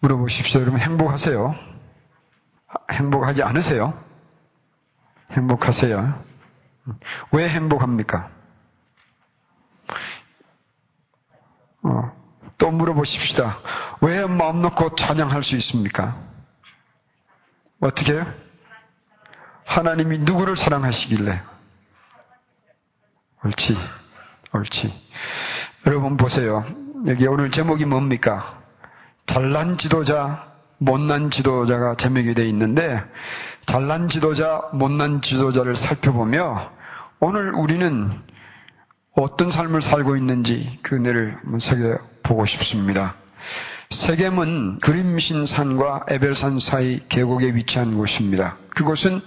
물어보십시오. 여러분 행복하세요? 행복하지 않으세요? 행복하세요? 왜 행복합니까? 어, 또 물어보십시다. 왜 마음 놓고 찬양할 수 있습니까? 어떻게 해요? 하나님이 누구를 사랑하시길래? 옳지, 옳지. 여러분 보세요. 여기 오늘 제목이 뭡니까? 잘난 지도자, 못난 지도자가 제목이 되어 있는데, 잘난 지도자, 못난 지도자를 살펴보며, 오늘 우리는 어떤 삶을 살고 있는지 그 은혜를 새겨보고 싶습니다. 세겜은 그림신산과 에벨산 사이 계곡에 위치한 곳입니다. 그곳은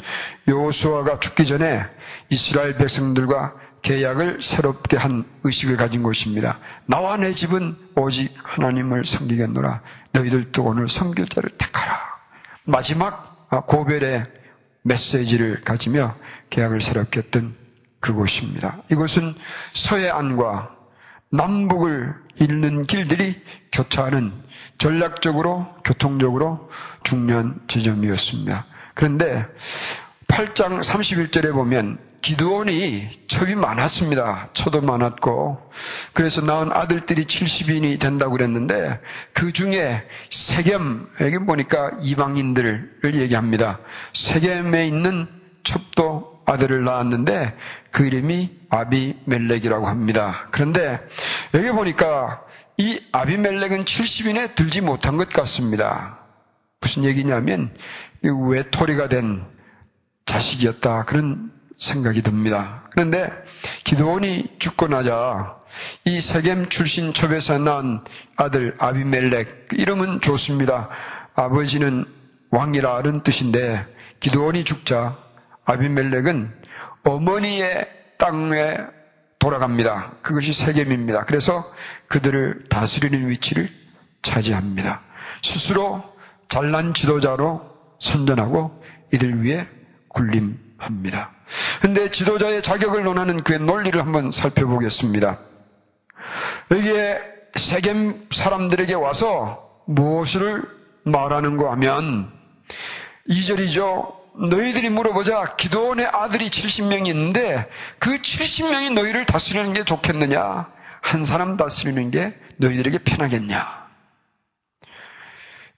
요수아가 죽기 전에 이스라엘 백성들과 계약을 새롭게 한 의식을 가진 곳입니다. 나와 내 집은 오직 하나님을 섬기겠노라. 너희들도 오늘 섬길 자를 택하라. 마지막 고별의 메시지를 가지며 계약을 새롭게 했던 그곳입니다. 이곳은 서해안과 남북을 잇는 길들이 교차하는 전략적으로 교통적으로 중요한 지점이었습니다. 그런데 8장 31절에 보면 기드온이 첩이 많았습니다. 처도 많았고 그래서 낳은 아들들이 70인이 된다고 그랬는데 그 중에 세겜 여기 보니까 이방인들을 얘기합니다. 세겜에 있는 첩도 아들을 낳았는데 그 이름이 아비멜렉이라고 합니다. 그런데 여기 보니까 이 아비멜렉은 70인에 들지 못한 것 같습니다. 무슨 얘기냐면 외톨이가 된 자식이었다 그런 생각이 듭니다. 그런데 기도원이 죽고 나자 이 세겜 출신 첩에서 낳은 아들 아비멜렉 이름은 좋습니다. 아버지는 왕이라는 뜻인데 기도원이 죽자 아비멜렉은 어머니의 땅에 돌아갑니다. 그것이 세겜입니다. 그래서 그들을 다스리는 위치를 차지합니다. 스스로 잘난 지도자로 선전하고 이들 위해 군림 합니다. 근데 지도자의 자격을 논하는 그의 논리를 한번 살펴보겠습니다. 여기에 세겜 사람들에게 와서 무엇을 말하는가 하면 2절이죠. 너희들이 물어보자 기도원의 아들이 70명이 있는데 그 70명이 너희를 다스리는 게 좋겠느냐? 한 사람 다스리는 게 너희들에게 편하겠냐?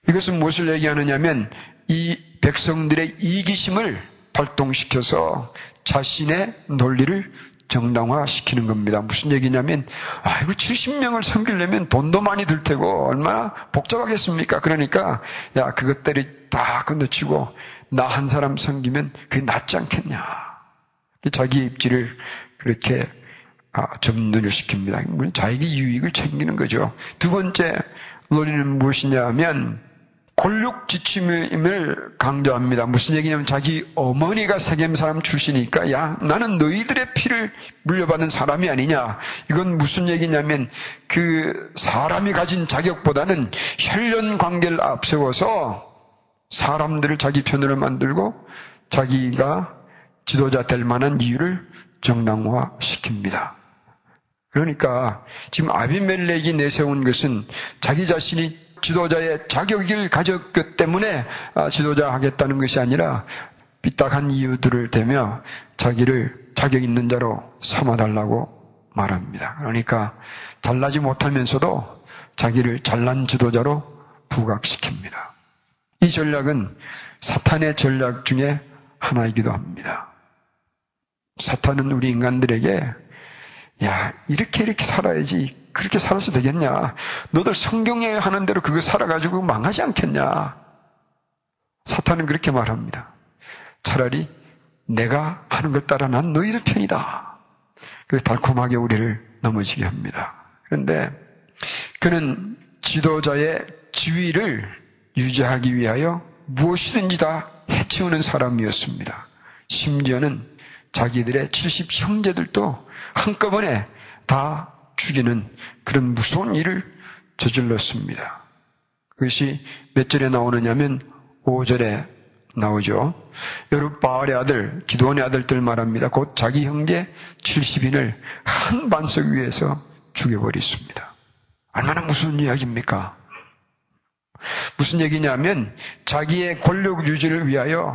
이것은 무엇을 얘기하느냐면 이 백성들의 이기심을 발동시켜서 자신의 논리를 정당화시키는 겁니다. 무슨 얘기냐면, 아이고, 70명을 섬기려면 돈도 많이 들 테고, 얼마나 복잡하겠습니까? 그러니까, 야, 그것들이 다 건너치고, 나 한 사람 섬기면 그게 낫지 않겠냐. 자기 입지를 그렇게 아, 점눈을 시킵니다. 자기 유익을 챙기는 거죠. 두 번째 논리는 무엇이냐 하면, 골육 지침임을 강조합니다. 무슨 얘기냐면 자기 어머니가 세겜 사람 출신이니까 야 나는 너희들의 피를 물려받은 사람이 아니냐. 이건 무슨 얘기냐면 그 사람이 가진 자격보다는 혈연 관계를 앞세워서 사람들을 자기 편으로 만들고 자기가 지도자 될 만한 이유를 정당화시킵니다. 그러니까 지금 아비멜렉이 내세운 것은 자기 자신이 지도자의 자격을 가졌기 때문에 아, 지도자 하겠다는 것이 아니라 삐딱한 이유들을 대며 자기를 자격 있는 자로 삼아달라고 말합니다. 그러니까 잘나지 못하면서도 자기를 잘난 지도자로 부각시킵니다. 이 전략은 사탄의 전략 중에 하나이기도 합니다. 사탄은 우리 인간들에게 야, 이렇게 이렇게 살아야지 그렇게 살아서 되겠냐? 너들 성경에 하는 대로 그거 살아가지고 망하지 않겠냐? 사탄은 그렇게 말합니다. 차라리 내가 하는 것 따라 난 너희들 편이다. 그래서 달콤하게 우리를 넘어지게 합니다. 그런데 그는 지도자의 지위를 유지하기 위하여 무엇이든지 다 해치우는 사람이었습니다. 심지어는 자기들의 70 형제들도 한꺼번에 다 죽이는 그런 무서운 일을 저질렀습니다. 그것이 몇 절에 나오느냐면 5절에 나오죠. 여러 바알의 아들, 기도원의 아들들 말합니다. 곧 자기 형제 70인을 한 반석 위에서 죽여버렸습니다. 얼마나 무서운 이야기입니까? 무슨 얘기냐면 자기의 권력 유지를 위하여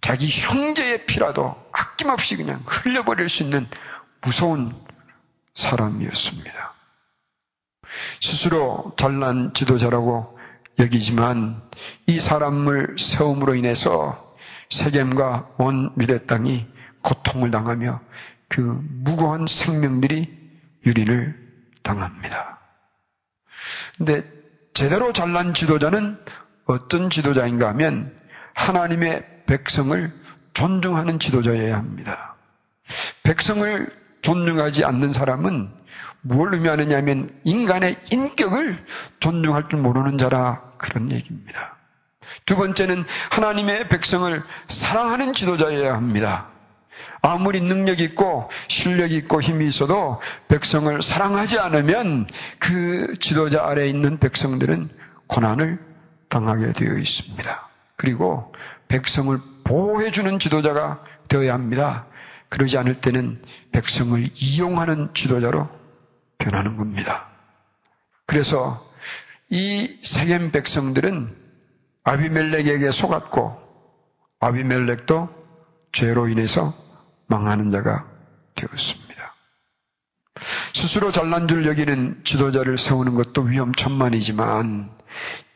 자기 형제의 피라도 아낌없이 그냥 흘려버릴 수 있는 무서운 사람이었습니다. 스스로 잘난 지도자라고 여기지만 이 사람을 세움으로 인해서 세겜과 온 유대 땅이 고통을 당하며 그 무고한 생명들이 유린을 당합니다. 근데 제대로 잘난 지도자는 어떤 지도자인가 하면 하나님의 백성을 존중하는 지도자여야 합니다. 백성을 존중하지 않는 사람은 무엇을 의미하느냐 하면 인간의 인격을 존중할 줄 모르는 자라 그런 얘기입니다. 두 번째는 하나님의 백성을 사랑하는 지도자여야 합니다. 아무리 능력 있고 실력 있고 힘이 있어도 백성을 사랑하지 않으면 그 지도자 아래에 있는 백성들은 고난을 당하게 되어 있습니다. 그리고 백성을 보호해주는 지도자가 되어야 합니다. 그러지 않을 때는 백성을 이용하는 지도자로 변하는 겁니다. 그래서 이 세겜 백성들은 아비멜렉에게 속았고 아비멜렉도 죄로 인해서 망하는 자가 되었습니다. 스스로 잘난 줄 여기는 지도자를 세우는 것도 위험천만이지만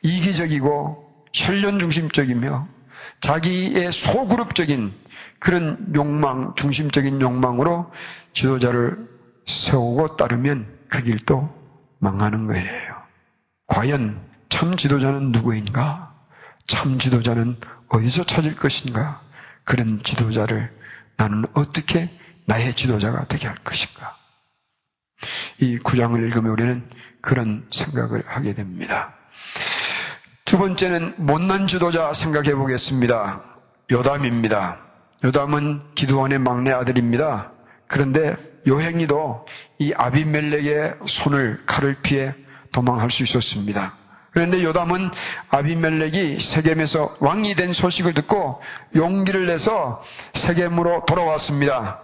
이기적이고 혈련 중심적이며 자기의 소그룹적인 그런 욕망, 중심적인 욕망으로 지도자를 세우고 따르면 그 길도 망하는 거예요. 과연 참 지도자는 누구인가? 참 지도자는 어디서 찾을 것인가? 그런 지도자를 나는 어떻게 나의 지도자가 되게 할 것인가? 이 구장을 읽으면 우리는 그런 생각을 하게 됩니다. 두 번째는 못난 지도자 생각해 보겠습니다. 요담입니다. 요담은 기도원의 막내 아들입니다. 그런데 요행이도 이 아비멜렉의 손을 칼을 피해 도망할 수 있었습니다. 그런데 요담은 아비멜렉이 세겜에서 왕이 된 소식을 듣고 용기를 내서 세겜으로 돌아왔습니다.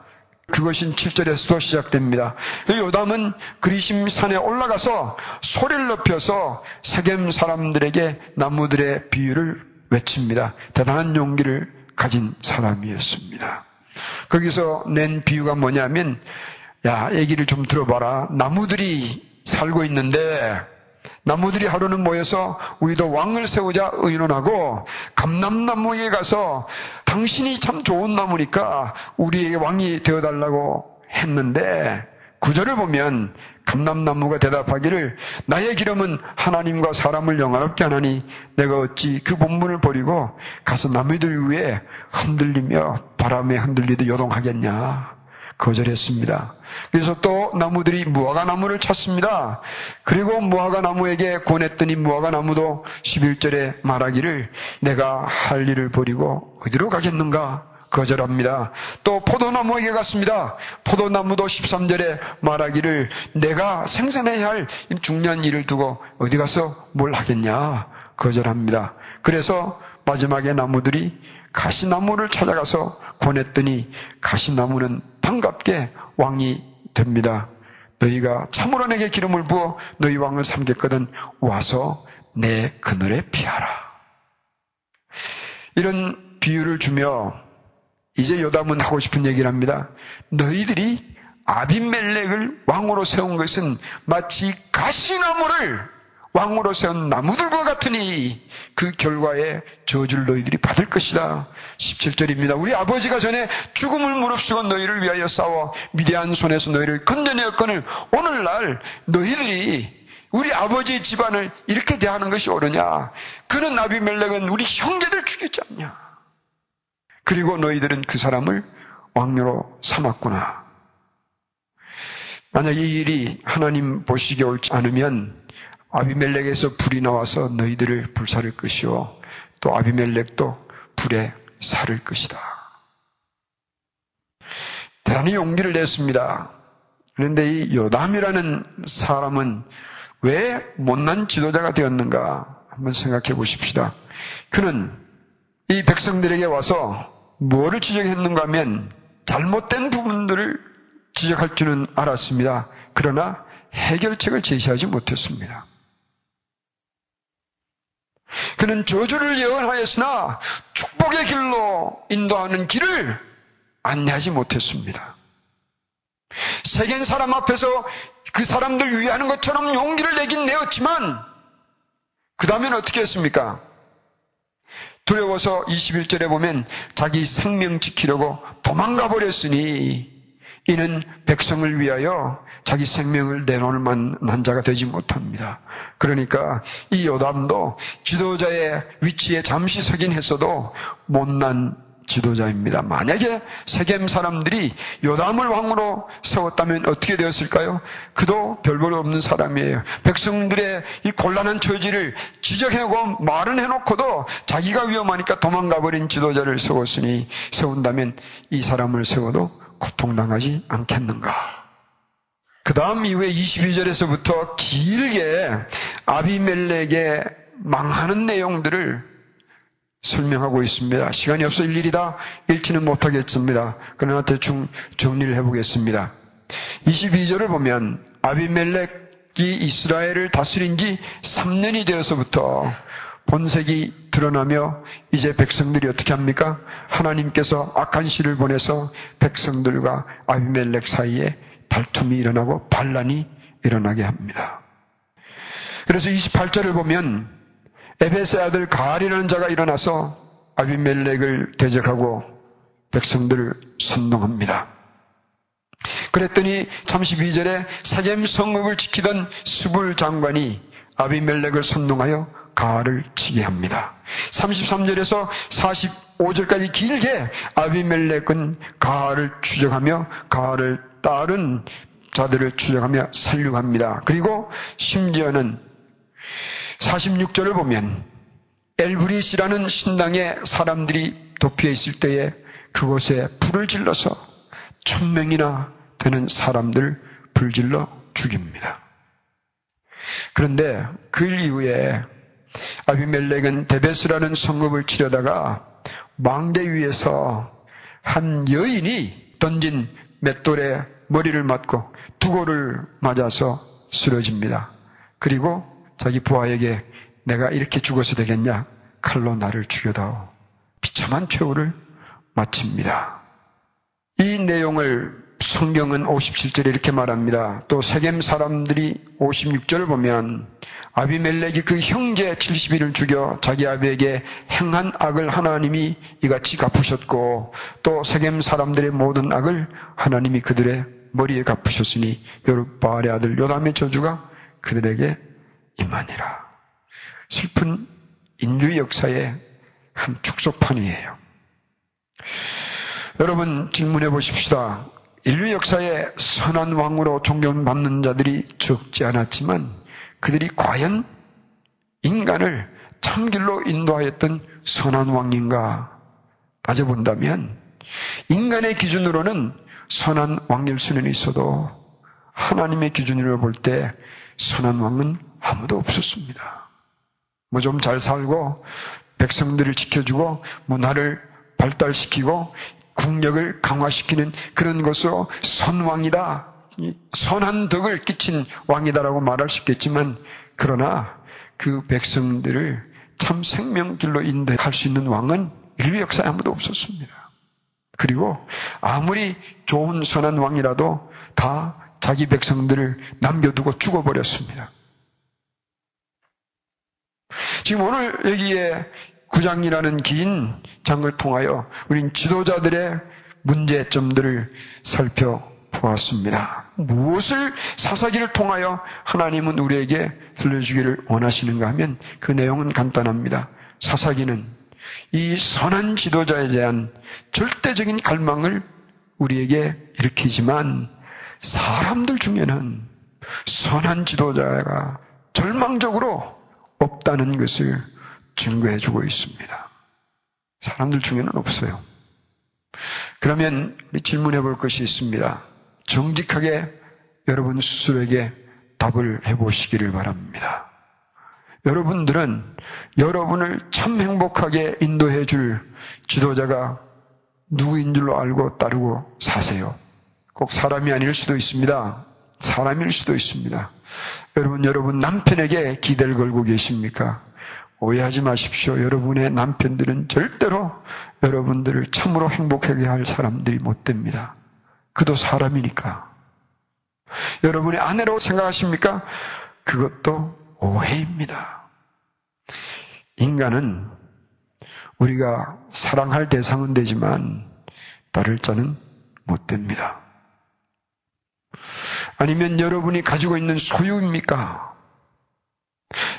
그것인 7절에서도 시작됩니다. 요담은 그리심 산에 올라가서 소리를 높여서 세겜 사람들에게 나무들의 비유를 외칩니다. 대단한 용기를 가진 사람이었습니다. 거기서 낸 비유가 뭐냐면 야, 얘기를 좀 들어봐라. 나무들이 살고 있는데 나무들이 하루는 모여서 우리도 왕을 세우자 의논하고 감남나무에 가서 당신이 참 좋은 나무니까 우리에게 왕이 되어달라고 했는데 구절을 보면 감남나무가 대답하기를 나의 기름은 하나님과 사람을 영화롭게 하나니 내가 어찌 그 본분을 버리고 가서 나무들 위에 흔들리며 바람에 흔들리듯 요동하겠냐 거절했습니다. 그래서 또 나무들이 무화과 나무를 찾습니다. 그리고 무화과 나무에게 권했더니 무화과 나무도 11절에 말하기를 내가 할 일을 버리고 어디로 가겠는가? 거절합니다. 또 포도나무에게 갔습니다. 포도나무도 13절에 말하기를 내가 생산해야 할 중요한 일을 두고 어디 가서 뭘 하겠냐? 거절합니다. 그래서 마지막에 나무들이 가시나무를 찾아가서 권했더니 가시나무는 반갑게 왕이 됩니다. 너희가 참으로 내게 기름을 부어 너희 왕을 삼겠거든 와서 내 그늘에 피하라. 이런 비유를 주며 이제 요담은 하고 싶은 얘기를 합니다. 너희들이 아비멜렉을 왕으로 세운 것은 마치 가시나무를 왕으로 세운 나무들과 같으니 그 결과에 저주를 너희들이 받을 것이다. 17절입니다. 우리 아버지가 전에 죽음을 무릅쓰고 너희를 위하여 싸워 미대한 손에서 너희를 건져내었거늘 오늘날 너희들이 우리 아버지의 집안을 이렇게 대하는 것이 옳으냐? 그는 아비멜렉은 우리 형제들 죽였지 않냐? 그리고 너희들은 그 사람을 왕녀로 삼았구나. 만약 이 일이 하나님 보시기에 옳지 않으면 아비멜렉에서 불이 나와서 너희들을 불살을 것이요. 또 아비멜렉도 불에 살을 것이다. 대단히 용기를 냈습니다. 그런데 이 요담이라는 사람은 왜 못난 지도자가 되었는가 한번 생각해 보십시다. 그는 이 백성들에게 와서 뭐를 지적했는가 하면 잘못된 부분들을 지적할 줄은 알았습니다. 그러나 해결책을 제시하지 못했습니다. 그는 저주를 예언하였으나 축복의 길로 인도하는 길을 안내하지 못했습니다. 세계 사람 앞에서 그 사람들 위하는 것처럼 용기를 내긴 내었지만 그 다음엔 어떻게 했습니까? 두려워서 21절에 보면 자기 생명 지키려고 도망가 버렸으니 이는 백성을 위하여 자기 생명을 내놓을 만한 자가 되지 못합니다. 그러니까 이 요담도 지도자의 위치에 잠시 서긴 했어도 못난 지도자입니다. 만약에 세겜 사람들이 요담을 왕으로 세웠다면 어떻게 되었을까요? 그도 별볼 없는 사람이에요. 백성들의 이 곤란한 처지를 지적하고 말은 해놓고도 자기가 위험하니까 도망가 버린 지도자를 세웠으니 세운다면 이 사람을 세워도 고통당하지 않겠는가? 그 다음 이후에 22절에서부터 길게 아비멜렉의 망하는 내용들을 설명하고 있습니다. 시간이 없어 일일이 다 읽지는 못하겠습니다. 그러나 대충 정리를 해보겠습니다. 22절을 보면 아비멜렉이 이스라엘을 다스린 지 3년이 되어서부터 본색이 드러나며 이제 백성들이 어떻게 합니까? 하나님께서 악한 시를 보내서 백성들과 아비멜렉 사이에 발툼이 일어나고 반란이 일어나게 합니다. 그래서 28절을 보면 에베스 아들 가알이라는 자가 일어나서 아비멜렉을 대적하고 백성들을 선동합니다. 그랬더니 32절에 사겜 성읍을 지키던 수불 장관이 아비멜렉을 선동하여 가알을 치게 합니다. 33절에서 45절까지 길게 아비멜렉은 가알을 추적하며 가알을 따른 자들을 추적하며 살육합니다. 그리고 심지어는 46절을 보면 엘브리시라는 신당에 사람들이 도피해 있을 때에 그곳에 불을 질러서 천명이나 되는 사람들 불질러 죽입니다. 그런데 그 이후에 아비멜렉은 데베스라는 성읍을 치려다가 망대 위에서 한 여인이 던진 맷돌에 머리를 맞고 두골을 맞아서 쓰러집니다. 그리고 자기 부하에게 내가 이렇게 죽어서 되겠냐? 칼로 나를 죽여다오. 비참한 최후를 마칩니다. 이 내용을 성경은 57절에 이렇게 말합니다. 또 세겜 사람들이 56절을 보면 아비멜렉이 그 형제 70인을 죽여 자기 아비에게 행한 악을 하나님이 이같이 갚으셨고 또 세겜 사람들의 모든 악을 하나님이 그들의 머리에 갚으셨으니 여룻바알의 아들 요담의 저주가 그들에게 임하니라. 슬픈 인류 역사의 한 축소판이에요. 여러분 질문해 보십시다. 인류 역사에 선한 왕으로 존경받는 자들이 적지 않았지만 그들이 과연 인간을 참길로 인도하였던 선한 왕인가 따져본다면 인간의 기준으로는 선한 왕일 수는 있어도 하나님의 기준으로 볼 때 선한 왕은 아무도 없었습니다. 뭐 좀 잘 살고 백성들을 지켜주고 문화를 발달시키고 국력을 강화시키는 그런 것으로 선왕이다. 선한 덕을 끼친 왕이다라고 말할 수 있겠지만 그러나 그 백성들을 참 생명길로 인도할 수 있는 왕은 인류 역사에 아무도 없었습니다. 그리고 아무리 좋은 선한 왕이라도 다 자기 백성들을 남겨두고 죽어버렸습니다. 지금 오늘 여기에 구장이라는 긴 장을 통하여 우린 지도자들의 문제점들을 살펴보았습니다. 무엇을 사사기를 통하여 하나님은 우리에게 들려주기를 원하시는가 하면 그 내용은 간단합니다. 사사기는 이 선한 지도자에 대한 절대적인 갈망을 우리에게 일으키지만 사람들 중에는 선한 지도자가 절망적으로 없다는 것을 증거해 주고 있습니다. 사람들 중에는 없어요. 그러면 우리 질문해 볼 것이 있습니다. 정직하게 여러분 스스로에게 답을 해 보시기를 바랍니다. 여러분들은 여러분을 참 행복하게 인도해 줄 지도자가 누구인 줄로 알고 따르고 사세요. 꼭 사람이 아닐 수도 있습니다. 사람일 수도 있습니다. 여러분, 여러분 남편에게 기대를 걸고 계십니까? 오해하지 마십시오. 여러분의 남편들은 절대로 여러분들을 참으로 행복하게 할 사람들이 못 됩니다. 그도 사람이니까. 여러분의 아내라고 생각하십니까? 그것도 오해입니다. 인간은 우리가 사랑할 대상은 되지만 따를 자는 못 됩니다. 아니면 여러분이 가지고 있는 소유입니까?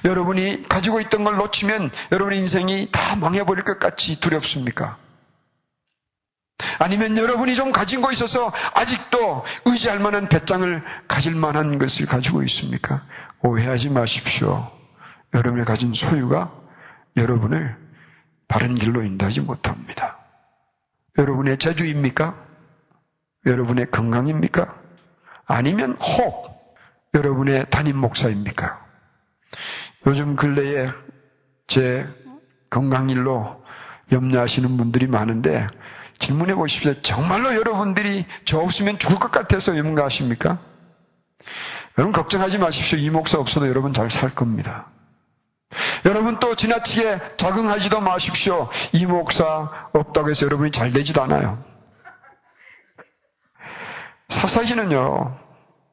여러분이 가지고 있던 걸 놓치면 여러분의 인생이 다 망해버릴 것 같이 두렵습니까? 아니면 여러분이 좀 가진 거 있어서 아직도 의지할 만한 배짱을 가질 만한 것을 가지고 있습니까? 오해하지 마십시오. 여러분이 가진 소유가 여러분을 바른 길로 인도하지 못합니다. 여러분의 재주입니까? 여러분의 건강입니까? 아니면 혹 여러분의 담임 목사입니까? 요즘 근래에 제 건강 일로 염려하시는 분들이 많은데 질문해 보십시오. 정말로 여러분들이 저 없으면 죽을 것 같아서 염려하십니까? 여러분 걱정하지 마십시오. 이 목사 없어도 여러분 잘 살 겁니다. 여러분 또 지나치게 적응하지도 마십시오. 이 목사 없다고 해서 여러분이 잘 되지도 않아요. 사사기는요,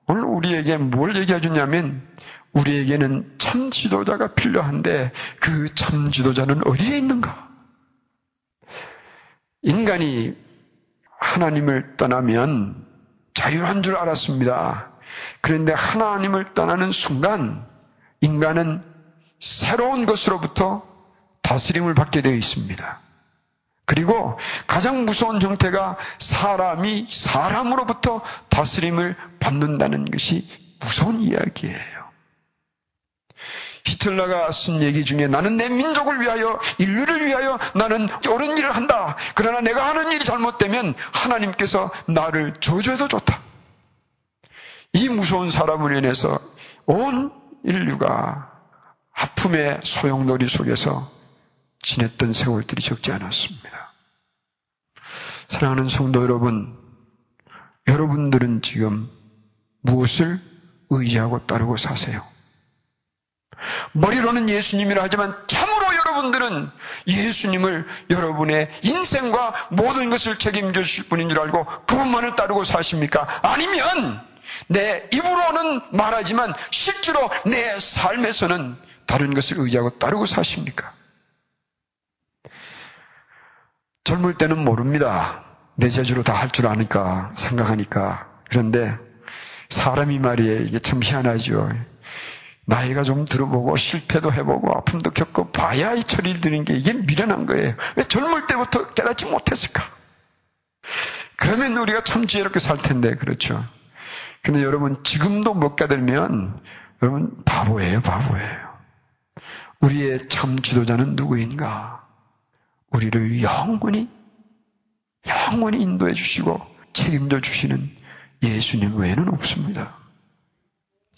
오늘 우리에게 뭘 얘기해 주냐면, 우리에게는 참 지도자가 필요한데, 그 참 지도자는 어디에 있는가? 인간이 하나님을 떠나면 자유한 줄 알았습니다. 그런데 하나님을 떠나는 순간, 인간은 새로운 것으로부터 다스림을 받게 되어 있습니다. 그리고 가장 무서운 형태가 사람이 사람으로부터 다스림을 받는다는 것이 무서운 이야기예요. 히틀러가 쓴 얘기 중에 나는 내 민족을 위하여 인류를 위하여 나는 옳은 일을 한다. 그러나 내가 하는 일이 잘못되면 하나님께서 나를 저주해도 좋다. 이 무서운 사람을 인해서 온 인류가 아픔의 소용돌이 속에서 지냈던 세월들이 적지 않았습니다. 사랑하는 성도 여러분, 여러분들은 지금 무엇을 의지하고 따르고 사세요? 머리로는 예수님이라 하지만 참으로 여러분들은 예수님을 여러분의 인생과 모든 것을 책임져 주실 분인 줄 알고 그분만을 따르고 사십니까? 아니면 내 입으로는 말하지만 실제로 내 삶에서는 다른 것을 의지하고 따르고 사십니까? 젊을 때는 모릅니다. 내 재주로 다 할 줄 아니까, 생각하니까. 그런데 사람이 말이에요. 이게 참 희한하죠. 나이가 좀 들어보고 실패도 해보고 아픔도 겪어 봐야 이 처리를 드는 게 이게 미련한 거예요. 왜 젊을 때부터 깨닫지 못했을까? 그러면 우리가 참 지혜롭게 살 텐데, 그렇죠. 근데 여러분, 지금도 못 깨달으면 여러분 바보예요, 바보예요. 우리의 참 지도자는 누구인가? 우리를 영원히, 영원히 인도해 주시고 책임져 주시는 예수님 외에는 없습니다.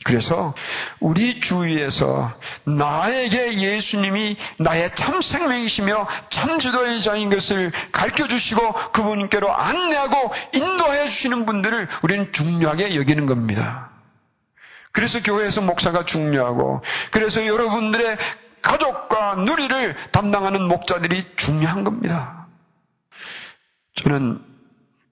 그래서 우리 주위에서 나에게 예수님이 나의 참 생명이시며 참 지도자인 것을 가르쳐 주시고 그분께로 안내하고 인도해 주시는 분들을 우리는 중요하게 여기는 겁니다. 그래서 교회에서 목사가 중요하고 그래서 여러분들의 가족과 누리를 담당하는 목자들이 중요한 겁니다. 저는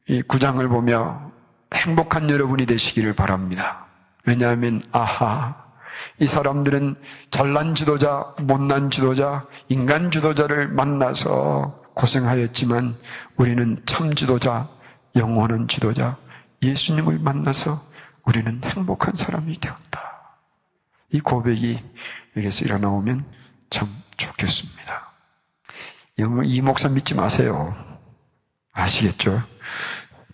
이 구장을 보며 행복한 여러분이 되시기를 바랍니다. 왜냐하면, 아하, 이 사람들은 잘난 지도자, 못난 지도자, 인간 지도자를 만나서 고생하였지만 우리는 참 지도자, 영원한 지도자, 예수님을 만나서 우리는 행복한 사람이 되었다. 이 고백이 여기서 일어나오면 참 좋겠습니다. 이 목사 믿지 마세요. 아시겠죠?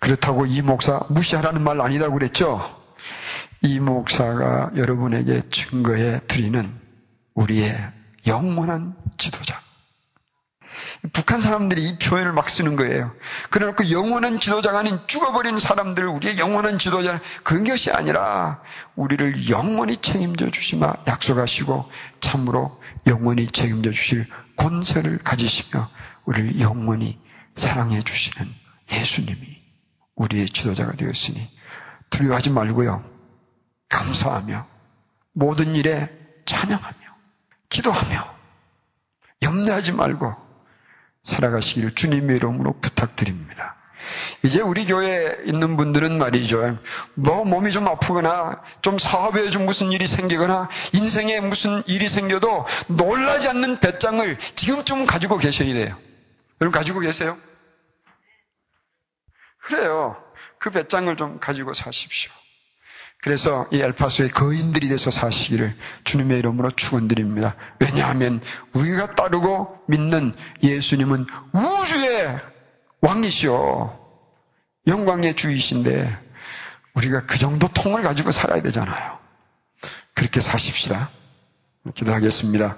그렇다고 이 목사 무시하라는 말 아니다고 그랬죠? 이 목사가 여러분에게 증거해 드리는 우리의 영원한 지도자. 북한 사람들이 이 표현을 막 쓰는 거예요. 그래놓고 영원한 지도자가 아닌 죽어버린 사람들, 우리의 영원한 지도자, 그런 것이 아니라 우리를 영원히 책임져 주시마 약속하시고 참으로 영원히 책임져 주실 권세를 가지시며 우리를 영원히 사랑해 주시는 예수님이 우리의 지도자가 되었으니 두려워하지 말고요. 감사하며 모든 일에 찬양하며 기도하며 염려하지 말고 살아가시기를 주님의 이름으로 부탁드립니다. 이제 우리 교회에 있는 분들은 말이죠. 뭐 몸이 좀 아프거나 좀 사업에 좀 무슨 일이 생기거나 인생에 무슨 일이 생겨도 놀라지 않는 배짱을 지금쯤 가지고 계셔야 돼요. 여러분 가지고 계세요? 그래요. 그 배짱을 좀 가지고 사십시오. 그래서 이 엘파소의 거인들이 돼서 사시기를 주님의 이름으로 축원드립니다. 왜냐하면 우리가 따르고 믿는 예수님은 우주의 왕이시오. 영광의 주이신데 우리가 그 정도 통을 가지고 살아야 되잖아요. 그렇게 사십시다. 기도하겠습니다.